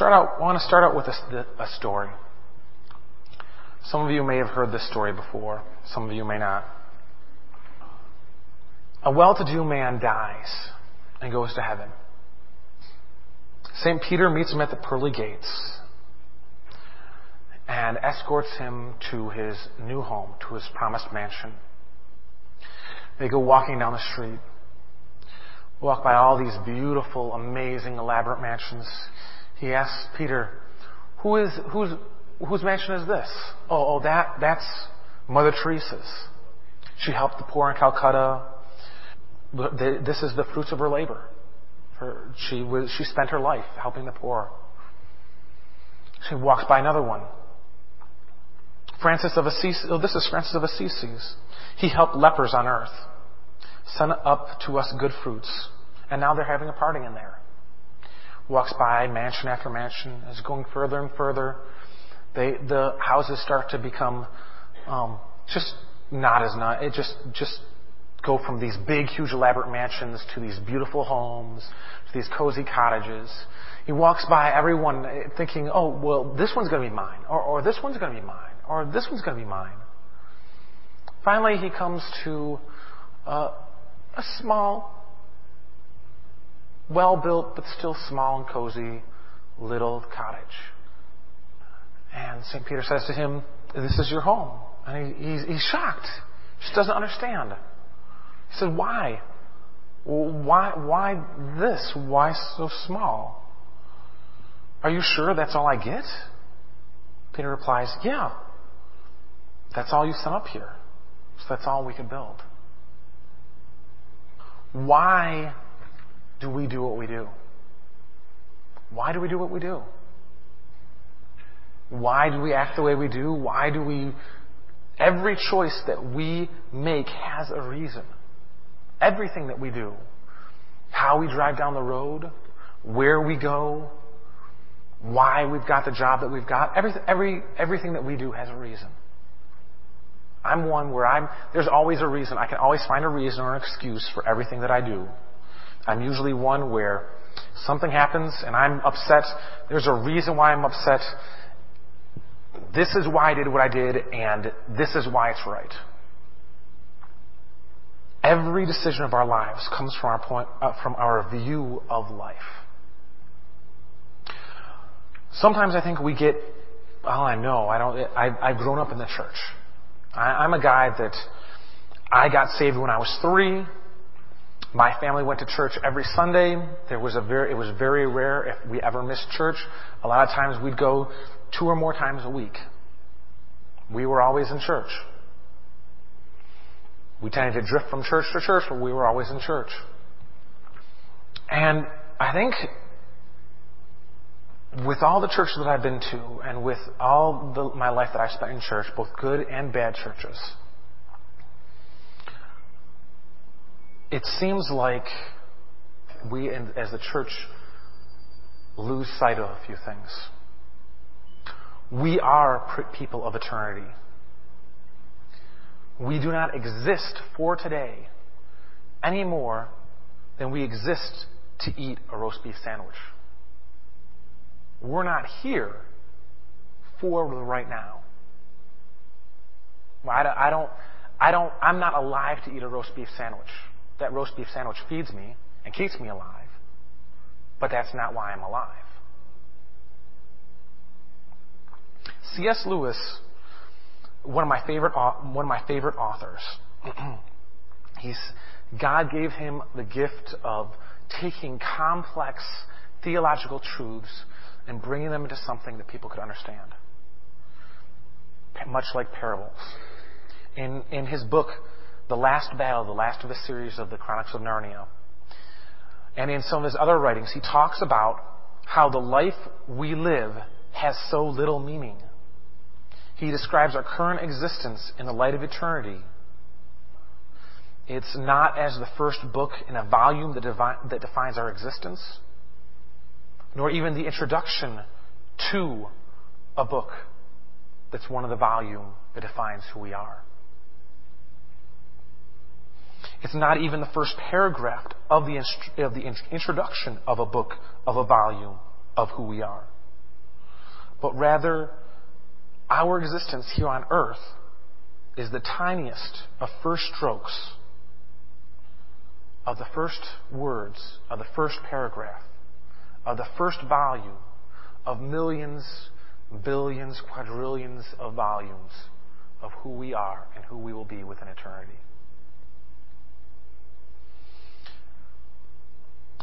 start out, I want to start out with a, a story. Some of you may have heard this story before. Some of you may not. A well-to-do man dies and goes to heaven. St. Peter meets him at the pearly gates and escorts him to his new home, to his promised mansion. They go walking down the street, walk by all these beautiful, amazing, elaborate mansions. He asks Peter, Who is, whose, whose mansion is this? Oh, oh, that, that's Mother Teresa's. She helped the poor in Calcutta. This is the fruits of her labor. Her, she, was, she spent her life helping the poor. She walks by another one. Francis of Assisi, oh, this is Francis of Assisi. He helped lepers on earth, sent up to us good fruits, and now they're having a party in there. Walks by mansion after mansion, is going further and further. They, the houses start to become um, just not as not. It just just go from these big, huge, elaborate mansions to these beautiful homes, to these cozy cottages. He walks by everyone thinking, "Oh, well, this one's going to be mine," or, or "This one's going to be mine." or this one's going to be mine. Finally, he comes to uh, a small, well built, but still small and cozy little cottage. And St. Peter says to him, This is your home. And he, he's, he's shocked. He just doesn't understand. He said, Why? Why, why this? Why so small? Are you sure that's all I get? Peter replies, Yeah, that's all you sent up here. So that's all we could build. Why do we do what we do? Why do we do what we do? Why do we act the way we do? Why do we. Every choice that we make has a reason. Everything that we do. How we drive down the road, where we go, why we've got the job that we've got. Every, every, everything that we do has a reason. I'm one where I'm, there's always a reason. I can always find a reason or an excuse for everything that I do. I'm usually one where something happens and I'm upset. There's a reason why I'm upset. This is why I did what I did and this is why it's right. Every decision of our lives comes from our point, uh, from our view of life. Sometimes I think we get, well, I know, I don't, I, I've grown up in the church. I, I'm a guy that I got saved when I was three. My family went to church every Sunday. There was a very, it was very rare if we ever missed church. A lot of times we'd go two or more times a week. We were always in church. We tended to drift from church to church, but we were always in church. And I think with all the churches that I've been to and with all the, my life that I spent in church, both good and bad churches, it seems like we as the church lose sight of a few things. We are people of eternity. We do not exist for today any more than we exist to eat a roast beef sandwich. We're not here for the right now. I don't, I don't, I'm not alive to eat a roast beef sandwich. That roast beef sandwich feeds me and keeps me alive. But that's not why I'm alive. C.S. Lewis, one of my favorite, one of my favorite authors, he's, God gave him the gift of taking complex theological truths and bringing them into something that people could understand. Much like parables. In, in his book, The Last Battle, the last of the series of the Chronicles of Narnia, and in some of his other writings, he talks about how the life we live has so little meaning. He describes our current existence in the light of eternity. It's not as the first book in a volume that, that defines our existence nor even the introduction to a book that's one of the volume that defines who we are. It's not even the first paragraph of the, of the introduction of a book, of a volume of who we are. but rather our existence here on earth is the tiniest of first strokes of the first words of the first paragraph of the first volume of millions, billions, quadrillions of volumes of who we are and who we will be within eternity.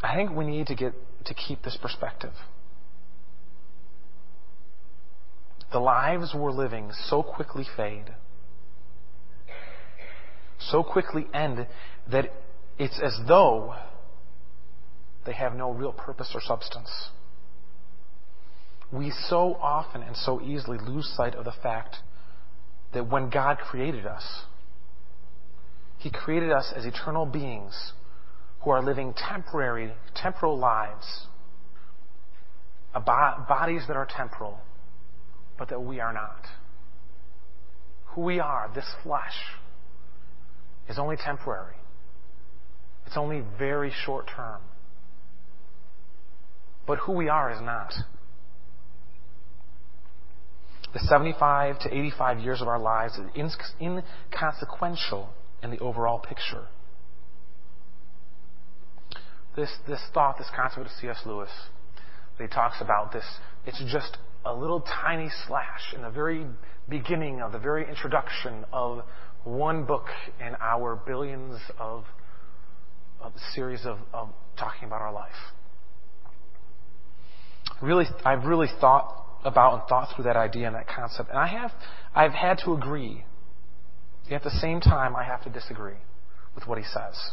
I think we need to get to keep this perspective. The lives we're living so quickly fade, so quickly end that it's as though they have no real purpose or substance. We so often and so easily lose sight of the fact that when God created us, He created us as eternal beings who are living temporary, temporal lives, bodies that are temporal, but that we are not. Who we are, this flesh, is only temporary. It's only very short term. But who we are is not. The 75 to 85 years of our lives is inconsequential in the overall picture. This, this thought, this concept of C.S. Lewis, he talks about this, it's just a little tiny slash in the very beginning of the very introduction of one book in our billions of, of series of, of talking about our life. Really, I've really thought about and thought through that idea and that concept, and I have, I've had to agree. Yet at the same time, I have to disagree with what he says.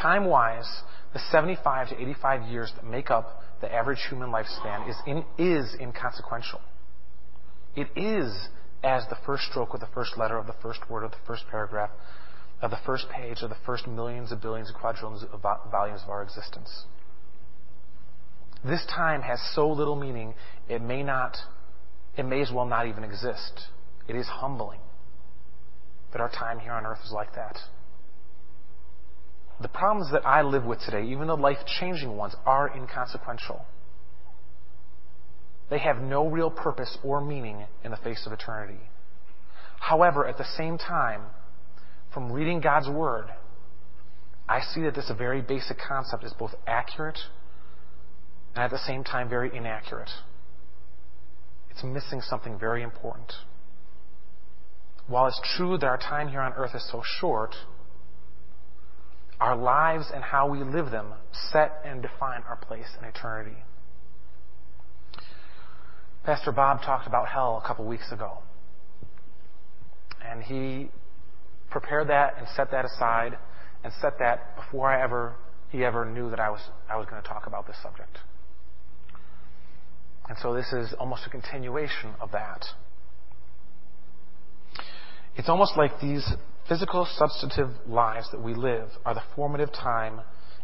Time wise, the 75 to 85 years that make up the average human lifespan is, in, is inconsequential. It is as the first stroke of the first letter of the first word of the first paragraph of the first page of the first millions of billions of quadrillions of volumes of our existence. This time has so little meaning, it may not, it may as well not even exist. It is humbling that our time here on earth is like that. The problems that I live with today, even the life changing ones, are inconsequential. They have no real purpose or meaning in the face of eternity. However, at the same time, from reading God's Word, I see that this very basic concept is both accurate and at the same time very inaccurate. It's missing something very important. While it's true that our time here on earth is so short, our lives and how we live them set and define our place in eternity. Pastor Bob talked about hell a couple weeks ago. And he prepared that and set that aside and set that before I ever he ever knew that I was I was going to talk about this subject. And so this is almost a continuation of that. It's almost like these physical, substantive lives that we live are the formative time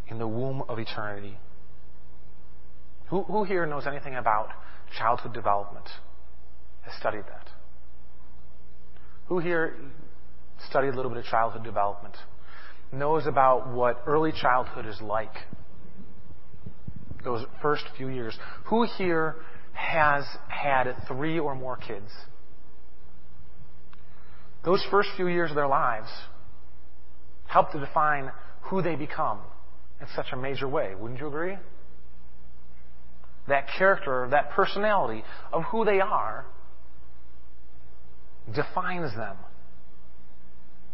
in the womb of eternity. Who, who here knows anything about childhood development? Has studied that? Who here studied a little bit of childhood development? Knows about what early childhood is like? Those first few years. Who here has had three or more kids? Those first few years of their lives help to define who they become in such a major way. Wouldn't you agree? That character, that personality of who they are defines them.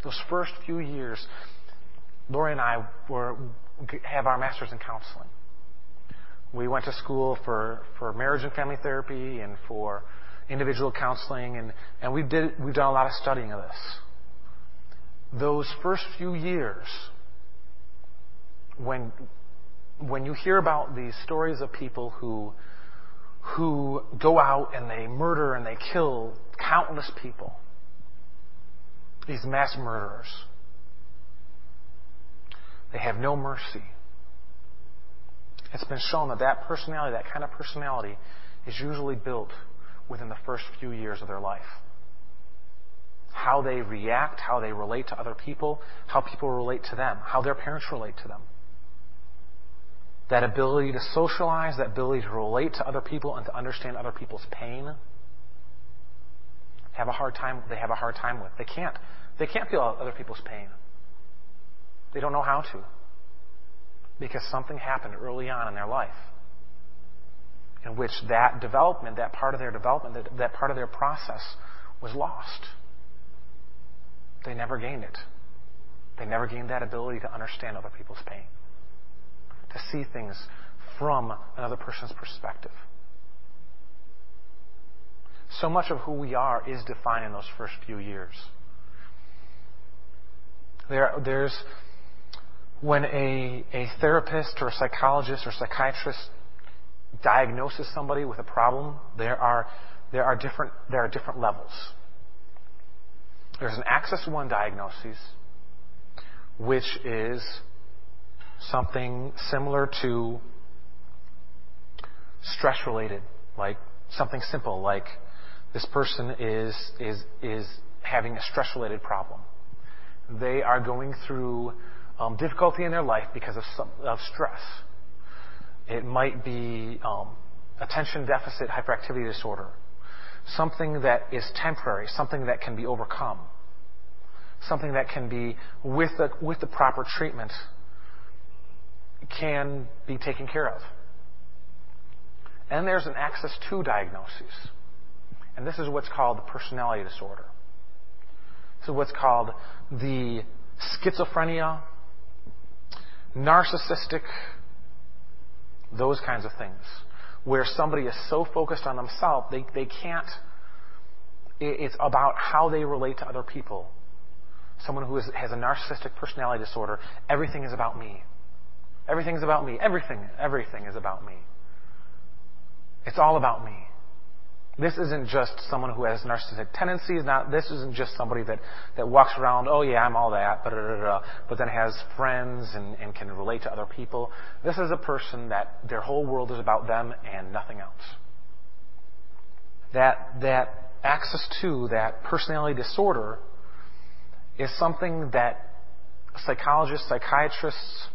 Those first few years, Lori and I were, have our master's in counseling. We went to school for, for marriage and family therapy and for individual counseling, and, we've done a lot of studying of this. Those first few years, when, you hear about these stories of people who, who go out and they murder and they kill countless people, these mass murderers, they have no mercy. It's been shown that that personality, that kind of personality, is usually built within the first few years of their life. How they react, how they relate to other people, how people relate to them, how their parents relate to them. that ability to socialize, that ability to relate to other people and to understand other people's pain, have a hard time, they have a hard time with. They can't. They can't feel other people's pain. They don't know how to. Because something happened early on in their life in which that development, that part of their development, that, that part of their process was lost. They never gained it. They never gained that ability to understand other people's pain, to see things from another person's perspective. So much of who we are is defined in those first few years. There, there's when a, a therapist or a psychologist or psychiatrist diagnoses somebody with a problem, there are, there are, different, there are different levels. There's an Axis 1 diagnosis, which is something similar to stress related, like something simple, like this person is, is, is having a stress related problem. They are going through um, difficulty in their life because of, some, of stress. It might be um, attention deficit hyperactivity disorder, something that is temporary, something that can be overcome, something that can be, with the, with the proper treatment, can be taken care of. And there's an Axis 2 diagnosis. And this is what's called the personality disorder. This is what's called the schizophrenia, narcissistic, those kinds of things, where somebody is so focused on themselves, they, they can't, it's about how they relate to other people. Someone who is, has a narcissistic personality disorder, everything is about me. Everything is about me. Everything, everything is about me. It's all about me. This isn't just someone who has narcissistic tendencies. Not this isn't just somebody that, that walks around, oh yeah, I'm all that, but, but then has friends and, and can relate to other people. This is a person that their whole world is about them and nothing else. That that Axis 2, that personality disorder, is something that psychologists, psychiatrists,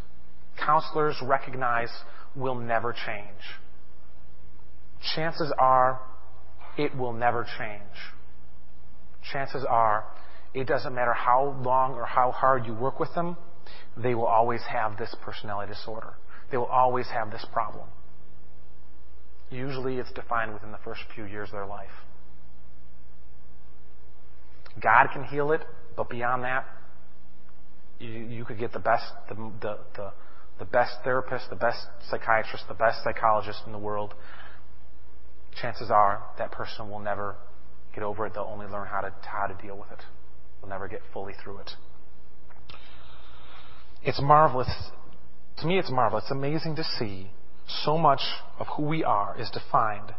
counselors recognize will never change. Chances are it will never change. Chances are, it doesn't matter how long or how hard you work with them, they will always have this personality disorder. They will always have this problem. Usually it's defined within the first few years of their life. God can heal it, but beyond that, you, you could get the best, the, the, the, the best therapist, the best psychiatrist, the best psychologist in the world, chances are that person will never get over it. They'll only learn how to, how to deal with it. They'll never get fully through it. It's marvelous. To me, it's marvelous. It's amazing to see so much of who we are is defined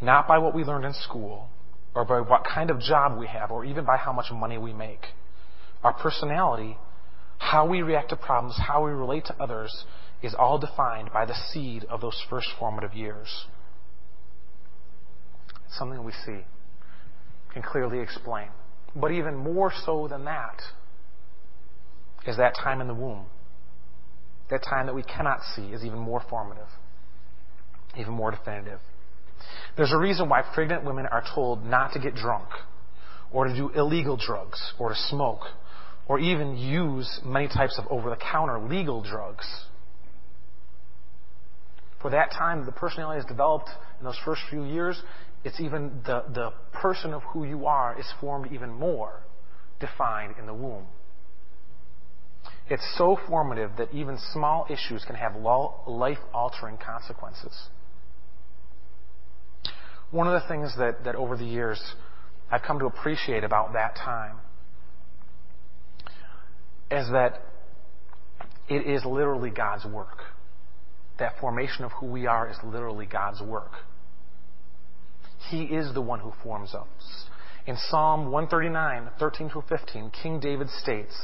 not by what we learned in school or by what kind of job we have or even by how much money we make. Our personality, how we react to problems, how we relate to others is all defined by the seed of those first formative years something we see, can clearly explain. But even more so than that is that time in the womb. That time that we cannot see is even more formative, even more definitive. There's a reason why pregnant women are told not to get drunk, or to do illegal drugs, or to smoke, or even use many types of over the counter legal drugs. For that time, the personality is developed in those first few years it's even the, the person of who you are is formed even more defined in the womb. It's so formative that even small issues can have life altering consequences. One of the things that, that over the years I've come to appreciate about that time is that it is literally God's work. That formation of who we are is literally God's work. He is the one who forms us. In Psalm 139, 13 through 15, King David states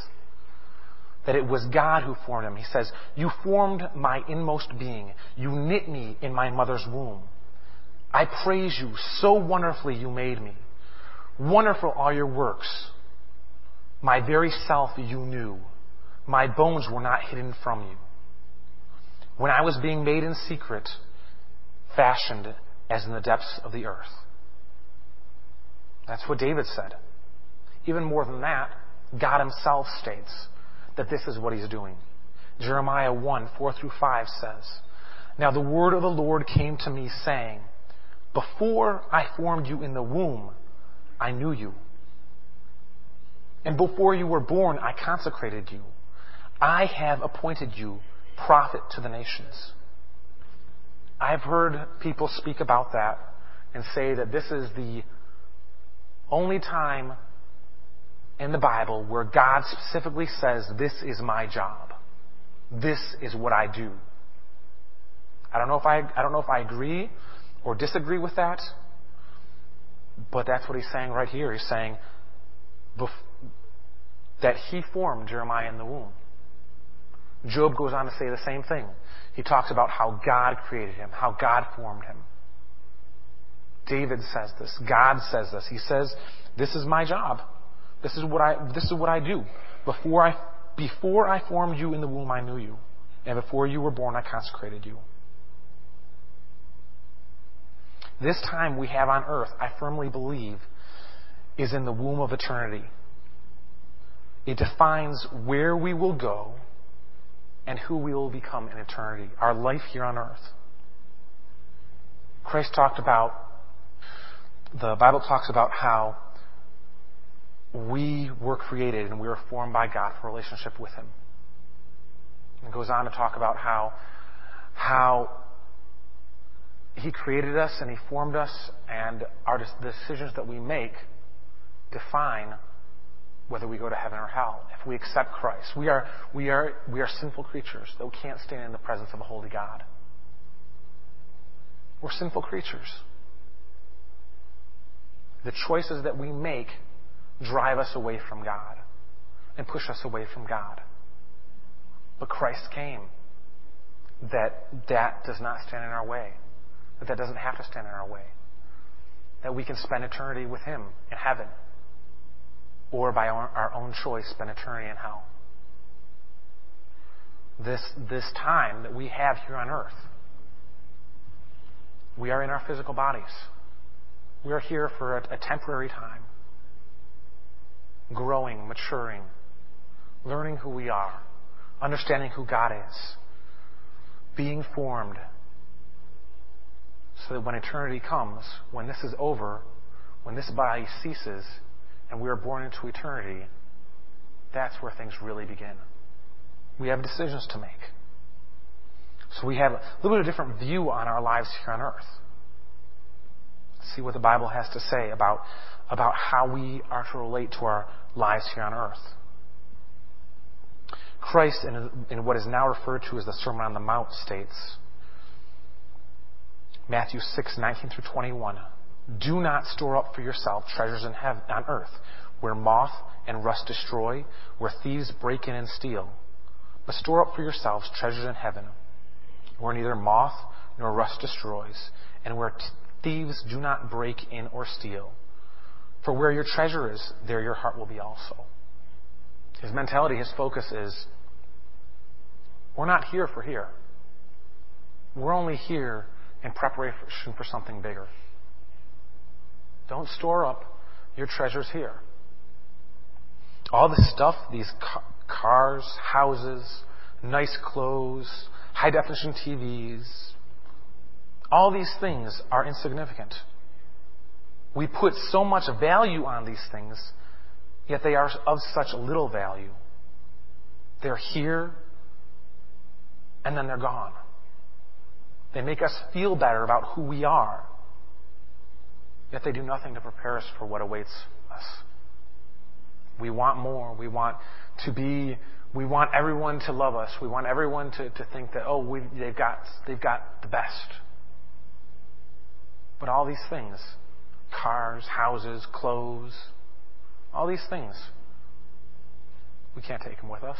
that it was God who formed him. He says, You formed my inmost being. You knit me in my mother's womb. I praise you. So wonderfully you made me. Wonderful are your works. My very self you knew. My bones were not hidden from you. when I was being made in secret, fashioned as in the depths of the earth. That's what David said. Even more than that, God himself states that this is what he's doing. Jeremiah 1, 4 through 5 says, Now the word of the Lord came to me saying, Before I formed you in the womb, I knew you. And before you were born, I consecrated you. I have appointed you prophet to the nations. I've heard people speak about that and say that this is the only time in the Bible where God specifically says, This is my job. This is what I do. I don't know if I, I don't know if I agree or disagree with that, but that's what he's saying right here. He's saying that he formed Jeremiah in the womb. Job goes on to say the same thing. He talks about how God created him, how God formed him. David says this. God says this. He says, This is my job. This is what I, this is what I do. Before I, before I formed you in the womb, I knew you. And before you were born, I consecrated you. This time we have on earth, I firmly believe, is in the womb of eternity. It defines where we will go and who we will become in eternity, our life here on earth. Christ talked about, the Bible talks about how we were created and we were formed by God for relationship with Him. It goes on to talk about how, how He created us and He formed us, and our decisions that we make define whether we go to heaven or hell. If we accept Christ, we are, we are, we are sinful creatures that can't stand in the presence of a holy God. We're sinful creatures. The choices that we make drive us away from God and push us away from God. But Christ came that that does not stand in our way, that that doesn't have to stand in our way, that we can spend eternity with Him in heaven or by our own choice in hell. This, this time that we have here on earth, we are in our physical bodies. We are here for a, a temporary time, growing, maturing, learning who we are, understanding who God is, being formed, so that when eternity comes, when this is over, when this body ceases, and we are born into eternity, that's where things really begin. We have decisions to make. So we have a little bit of a different view on our lives here on earth. See what the Bible has to say about, about how we are to relate to our lives here on earth. Christ, in, in what is now referred to as the Sermon on the Mount, states, Matthew 6, 19 through 21, do not store up for yourself treasures on earth, where moth and rust destroy, where thieves break in and steal. But store up for yourselves treasures in heaven, where neither moth nor rust destroys, and where t- thieves do not break in or steal. For where your treasure is, there your heart will be also. His mentality, his focus is we're not here for here. We're only here in preparation for something bigger. Don't store up your treasures here. All the stuff, these cars, houses, nice clothes, high definition TVs, all these things are insignificant. We put so much value on these things, yet they are of such little value. They're here, and then they're gone. They make us feel better about who we are, Yet they do nothing to prepare us for what awaits us. We want more. We want to be, we want everyone to love us. We want everyone to, to think that, oh, we, they've, got, they've got the best. But all these things, cars, houses, clothes, all these things, we can't take them with us.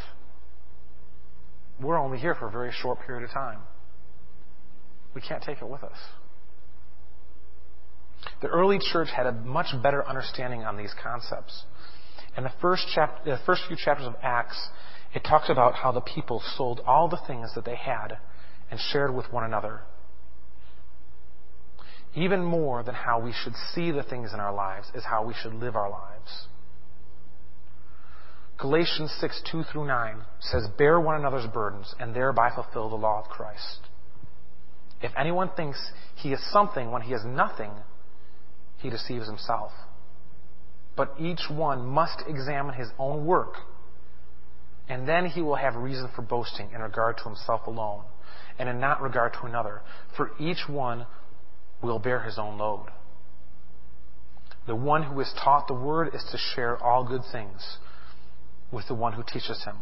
We're only here for a very short period of time. We can't take it with us. The early church had a much better understanding on these concepts. In the first, the first few chapters of Acts, it talks about how the people sold all the things that they had and shared with one another. Even more than how we should see the things in our lives is how we should live our lives. Galatians 6, 2 through 9 says, Bear one another's burdens and thereby fulfill the law of Christ. If anyone thinks he is something when he is nothing, he deceives himself. But each one must examine his own work, and then he will have reason for boasting in regard to himself alone, and in not regard to another. For each one will bear his own load. The one who is taught the word is to share all good things with the one who teaches him.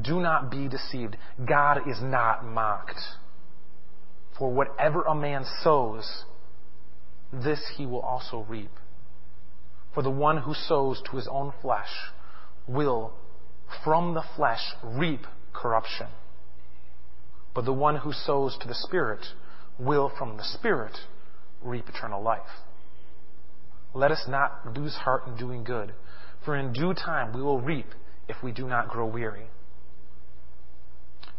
Do not be deceived. God is not mocked. For whatever a man sows, this he will also reap. For the one who sows to his own flesh will, from the flesh, reap corruption. But the one who sows to the Spirit will, from the Spirit, reap eternal life. Let us not lose heart in doing good, for in due time we will reap if we do not grow weary.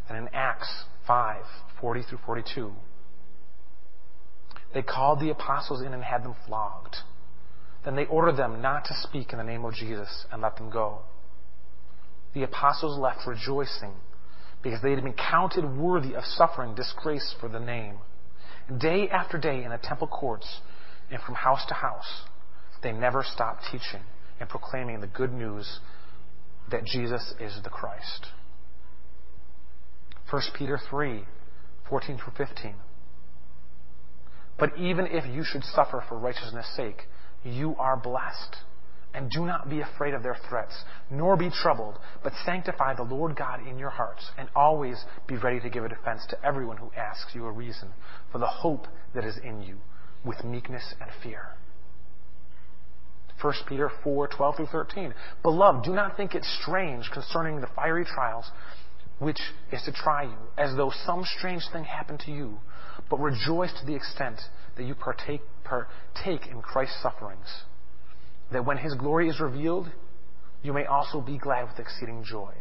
And in Acts 5 40 through 42, they called the apostles in and had them flogged. Then they ordered them not to speak in the name of Jesus and let them go. The apostles left rejoicing because they had been counted worthy of suffering disgrace for the name. Day after day in the temple courts and from house to house, they never stopped teaching and proclaiming the good news that Jesus is the Christ. 1 Peter 3 14 through 15. But even if you should suffer for righteousness' sake, you are blessed. And do not be afraid of their threats, nor be troubled, but sanctify the Lord God in your hearts, and always be ready to give a defense to everyone who asks you a reason for the hope that is in you, with meekness and fear. 1 Peter 4 12 through 13. Beloved, do not think it strange concerning the fiery trials which is to try you, as though some strange thing happened to you, but rejoice to the extent that you partake, partake in Christ's sufferings, that when his glory is revealed, you may also be glad with exceeding joy.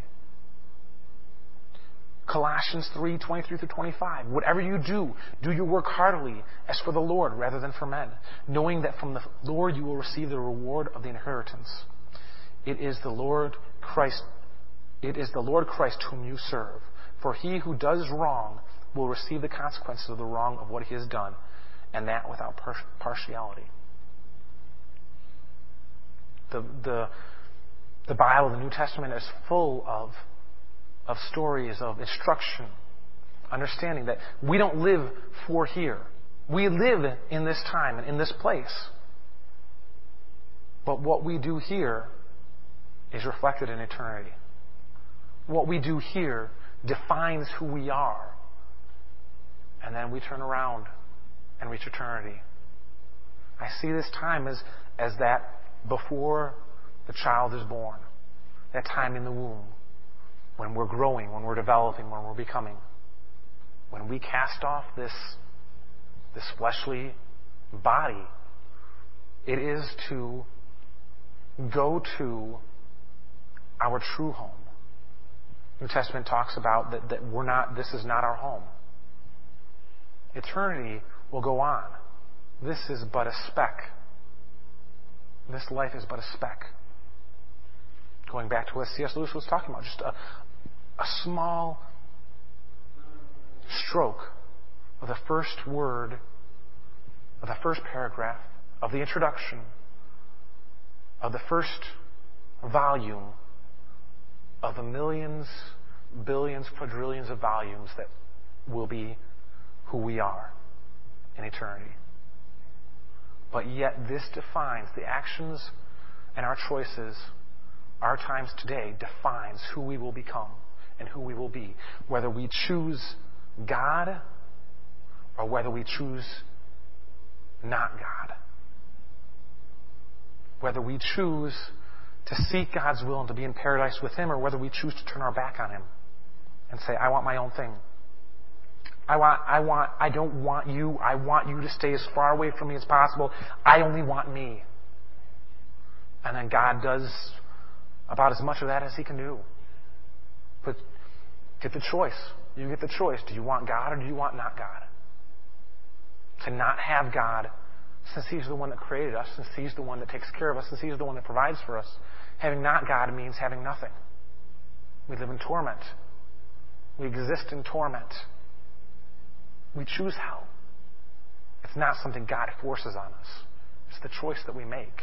Colossians 3, 23 through 25. Whatever you do, do your work heartily as for the Lord rather than for men, knowing that from the Lord you will receive the reward of the inheritance. It is the Lord Christ, it is the Lord Christ whom you serve. For he who does wrong will receive the consequences of the wrong of what he has done, and that without partiality. The, the, the Bible, the New Testament, is full of of stories of instruction, understanding that we don't live for here. We live in this time and in this place. But what we do here is reflected in eternity. What we do here defines who we are. And then we turn around and reach eternity. I see this time as, as that before the child is born, that time in the womb when we're growing, when we're developing, when we're becoming. When we cast off this, this fleshly body, it is to go to our true home. New Testament talks about that, that we're not, this is not our home. Eternity will go on. This is but a speck. This life is but a speck. Going back to what C.S. Lewis was talking about, just a, a small stroke of the first word, of the first paragraph, of the introduction, of the first volume the millions, billions, quadrillions of volumes that will be who we are in eternity. But yet, this defines the actions and our choices, our times today defines who we will become and who we will be. Whether we choose God or whether we choose not God. Whether we choose to seek God's will and to be in paradise with Him or whether we choose to turn our back on Him and say, I want my own thing. I want, I want, I don't want you. I want you to stay as far away from me as possible. I only want me. And then God does about as much of that as He can do. But get the choice. You get the choice. Do you want God or do you want not God? To not have God, since He's the one that created us, since He's the one that takes care of us, since He's the one that provides for us, having not God means having nothing. We live in torment. We exist in torment. We choose hell. It's not something God forces on us. It's the choice that we make.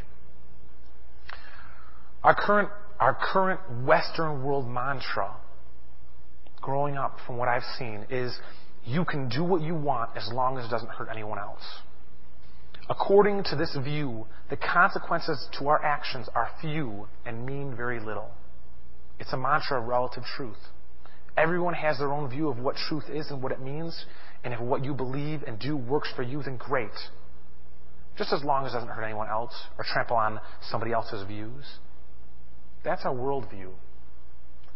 Our current, our current Western world mantra, growing up from what I've seen, is you can do what you want as long as it doesn't hurt anyone else. According to this view, the consequences to our actions are few and mean very little. It's a mantra of relative truth. Everyone has their own view of what truth is and what it means, and if what you believe and do works for you, then great. Just as long as it doesn't hurt anyone else or trample on somebody else's views. That's our worldview.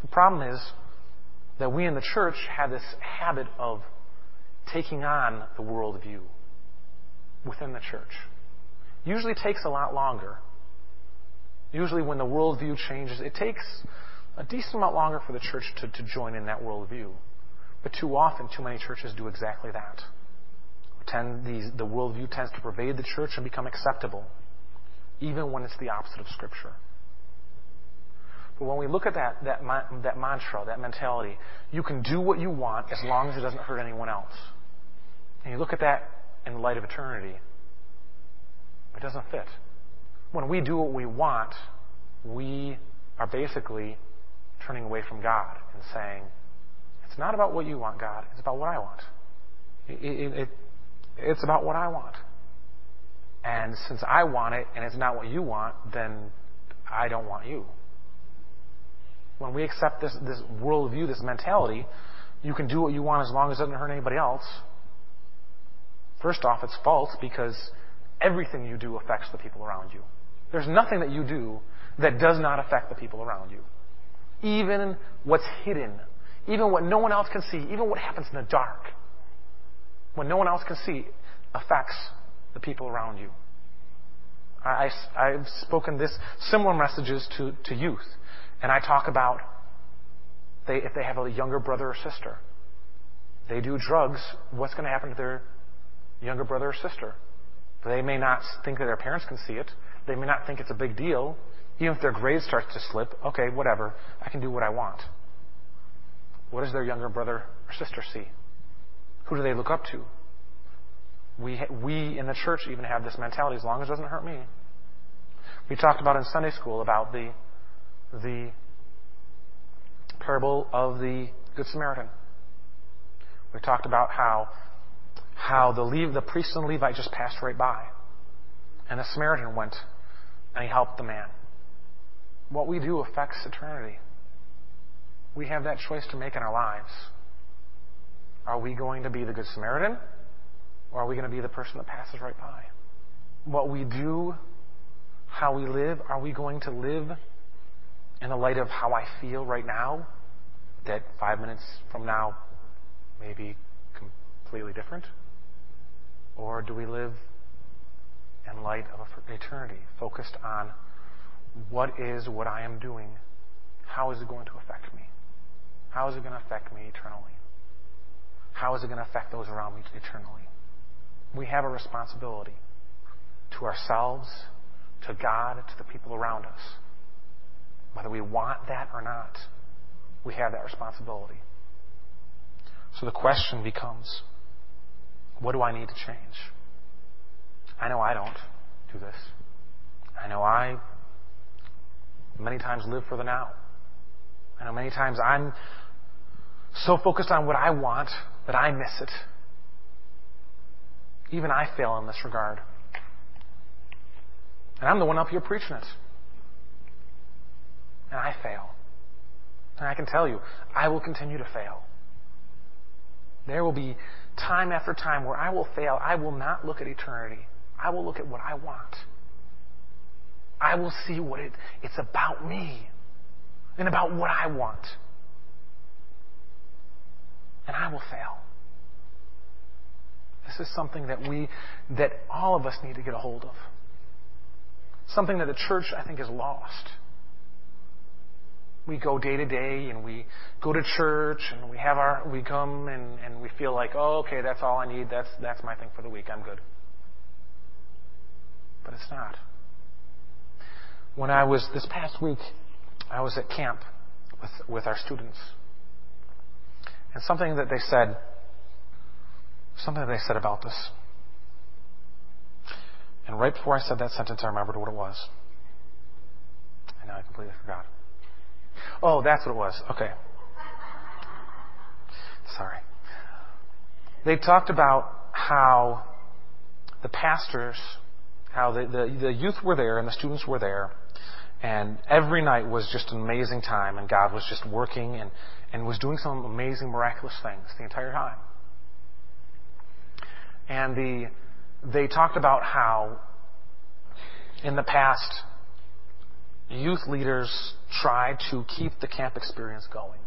The problem is that we in the church have this habit of taking on the worldview within the church. Usually takes a lot longer. Usually when the worldview changes, it takes a decent amount longer for the church to, to join in that worldview. But too often, too many churches do exactly that. Tend, these, the worldview tends to pervade the church and become acceptable, even when it's the opposite of Scripture. But when we look at that, that, that mantra, that mentality, you can do what you want as long as it doesn't hurt anyone else. And you look at that in the light of eternity, it doesn't fit. When we do what we want, we are basically turning away from God and saying, it's not about what you want, God. It's about what I want. It, it, it, it's about what I want. And since I want it and it's not what you want, then I don't want you. When we accept this, this worldview, this mentality, you can do what you want as long as it doesn't hurt anybody else. First off, it's false because everything you do affects the people around you. There's nothing that you do that does not affect the people around you. Even what's hidden, even what no one else can see, even what happens in the dark, when no one else can see, affects the people around you. I, have spoken this similar messages to, to youth, and I talk about they, if they have a younger brother or sister, they do drugs, what's going to happen to their younger brother or sister? They may not think that their parents can see it. They may not think it's a big deal. Even if their grade starts to slip, okay, whatever. I can do what I want. What does their younger brother or sister see? Who do they look up to? We, we in the church even have this mentality as long as it doesn't hurt me. We talked about in Sunday school about the, the parable of the Good Samaritan. We talked about how, how the, Le- the priest and the Levite just passed right by. And the Samaritan went and he helped the man. What we do affects eternity. We have that choice to make in our lives. Are we going to be the Good Samaritan? Or are we going to be the person that passes right by? What we do, how we live, are we going to live in the light of how I feel right now? That five minutes from now may be completely different? Or do we live in light of eternity, focused on what is what I am doing? How is it going to affect me? How is it going to affect me eternally? How is it going to affect those around me eternally? We have a responsibility to ourselves, to God, to the people around us. Whether we want that or not, we have that responsibility. So the question becomes what do I need to change? I know I don't do this. I know I many times live for the now. I know many times I'm so focused on what I want that I miss it. Even I fail in this regard. And I'm the one up here preaching it. And I fail. And I can tell you, I will continue to fail. There will be time after time where I will fail. I will not look at eternity. I will look at what I want. I will see what it, it's about me and about what I want. And I will fail. This is something that we, that all of us need to get a hold of. Something that the church, I think, is lost. We go day to day and we go to church and we have our we come and, and we feel like, oh okay, that's all I need, that's that's my thing for the week, I'm good. But it's not. When I was this past week, I was at camp with with our students. And something that they said something that they said about this. And right before I said that sentence I remembered what it was. And now I completely forgot. Oh, that's what it was. Okay. Sorry. They talked about how the pastors, how the, the, the youth were there and the students were there, and every night was just an amazing time, and God was just working and, and was doing some amazing, miraculous things the entire time. And the, they talked about how in the past youth leaders try to keep the camp experience going.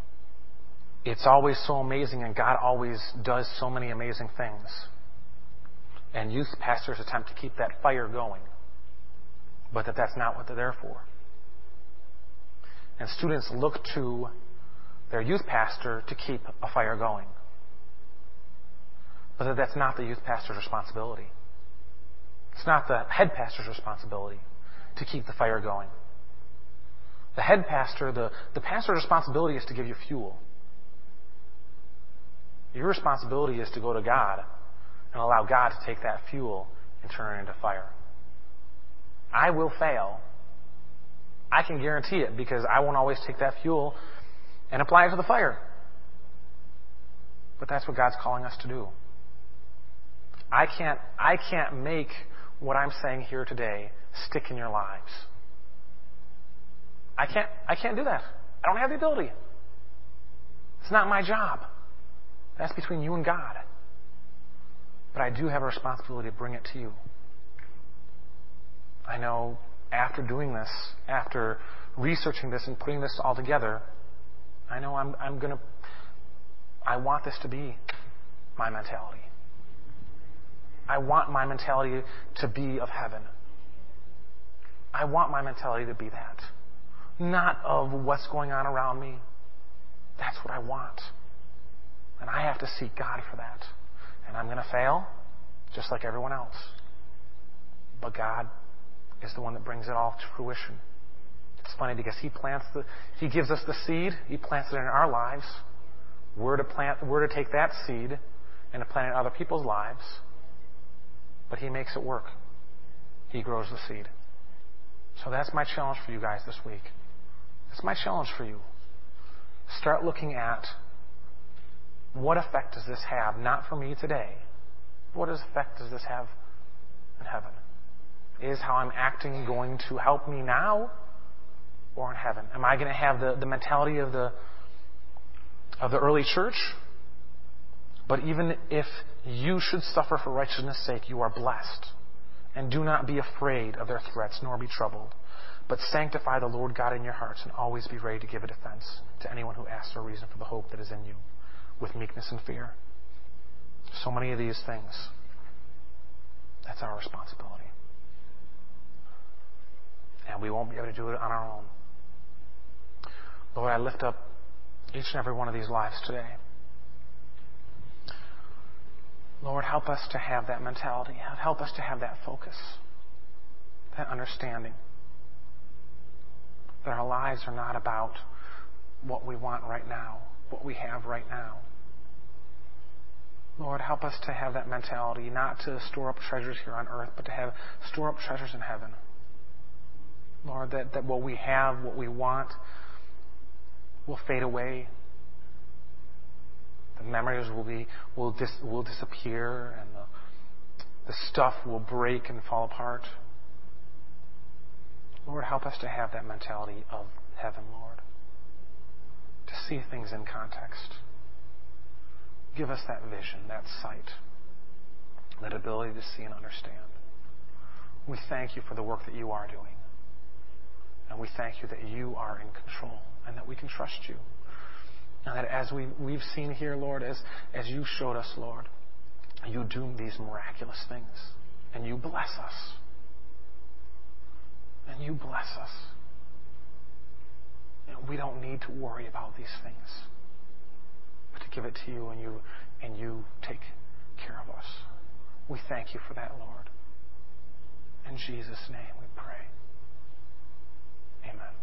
It's always so amazing, and God always does so many amazing things. And youth pastors attempt to keep that fire going, but that that's not what they're there for. And students look to their youth pastor to keep a fire going, but that that's not the youth pastor's responsibility. It's not the head pastor's responsibility to keep the fire going. The head pastor, the, the pastor's responsibility is to give you fuel. Your responsibility is to go to God and allow God to take that fuel and turn it into fire. I will fail. I can guarantee it because I won't always take that fuel and apply it to the fire. But that's what God's calling us to do. I can't, I can't make what I'm saying here today stick in your lives. I can't, I can't do that. I don't have the ability. It's not my job. That's between you and God. But I do have a responsibility to bring it to you. I know after doing this, after researching this and putting this all together, I know I'm, I'm going to, I want this to be my mentality. I want my mentality to be of heaven. I want my mentality to be that not of what's going on around me. That's what I want. And I have to seek God for that. And I'm going to fail, just like everyone else. But God is the one that brings it all to fruition. It's funny because He plants the, He gives us the seed, He plants it in our lives. We're to plant, we're to take that seed and to plant it in other people's lives. But He makes it work. He grows the seed. So that's my challenge for you guys this week. That's my challenge for you. Start looking at what effect does this have, not for me today, what effect does this have in heaven? Is how I'm acting going to help me now or in heaven? Am I going to have the, the mentality of the of the early church? But even if you should suffer for righteousness' sake, you are blessed. And do not be afraid of their threats, nor be troubled. But sanctify the Lord God in your hearts and always be ready to give a defense to anyone who asks for a reason for the hope that is in you with meekness and fear. So many of these things. That's our responsibility. And we won't be able to do it on our own. Lord, I lift up each and every one of these lives today. Lord, help us to have that mentality. Help us to have that focus, that understanding that our lives are not about what we want right now, what we have right now. Lord, help us to have that mentality, not to store up treasures here on earth, but to have store up treasures in heaven. Lord, that, that what we have, what we want, will fade away. The memories will be will dis, will disappear, and the, the stuff will break and fall apart. Lord, help us to have that mentality of heaven, Lord. To see things in context. Give us that vision, that sight, that ability to see and understand. We thank you for the work that you are doing. And we thank you that you are in control and that we can trust you. And that as we, we've seen here, Lord, as, as you showed us, Lord, you do these miraculous things. And you bless us and you bless us. And we don't need to worry about these things, but to give it to you and you and you take care of us. We thank you for that, Lord. In Jesus' name we pray. Amen.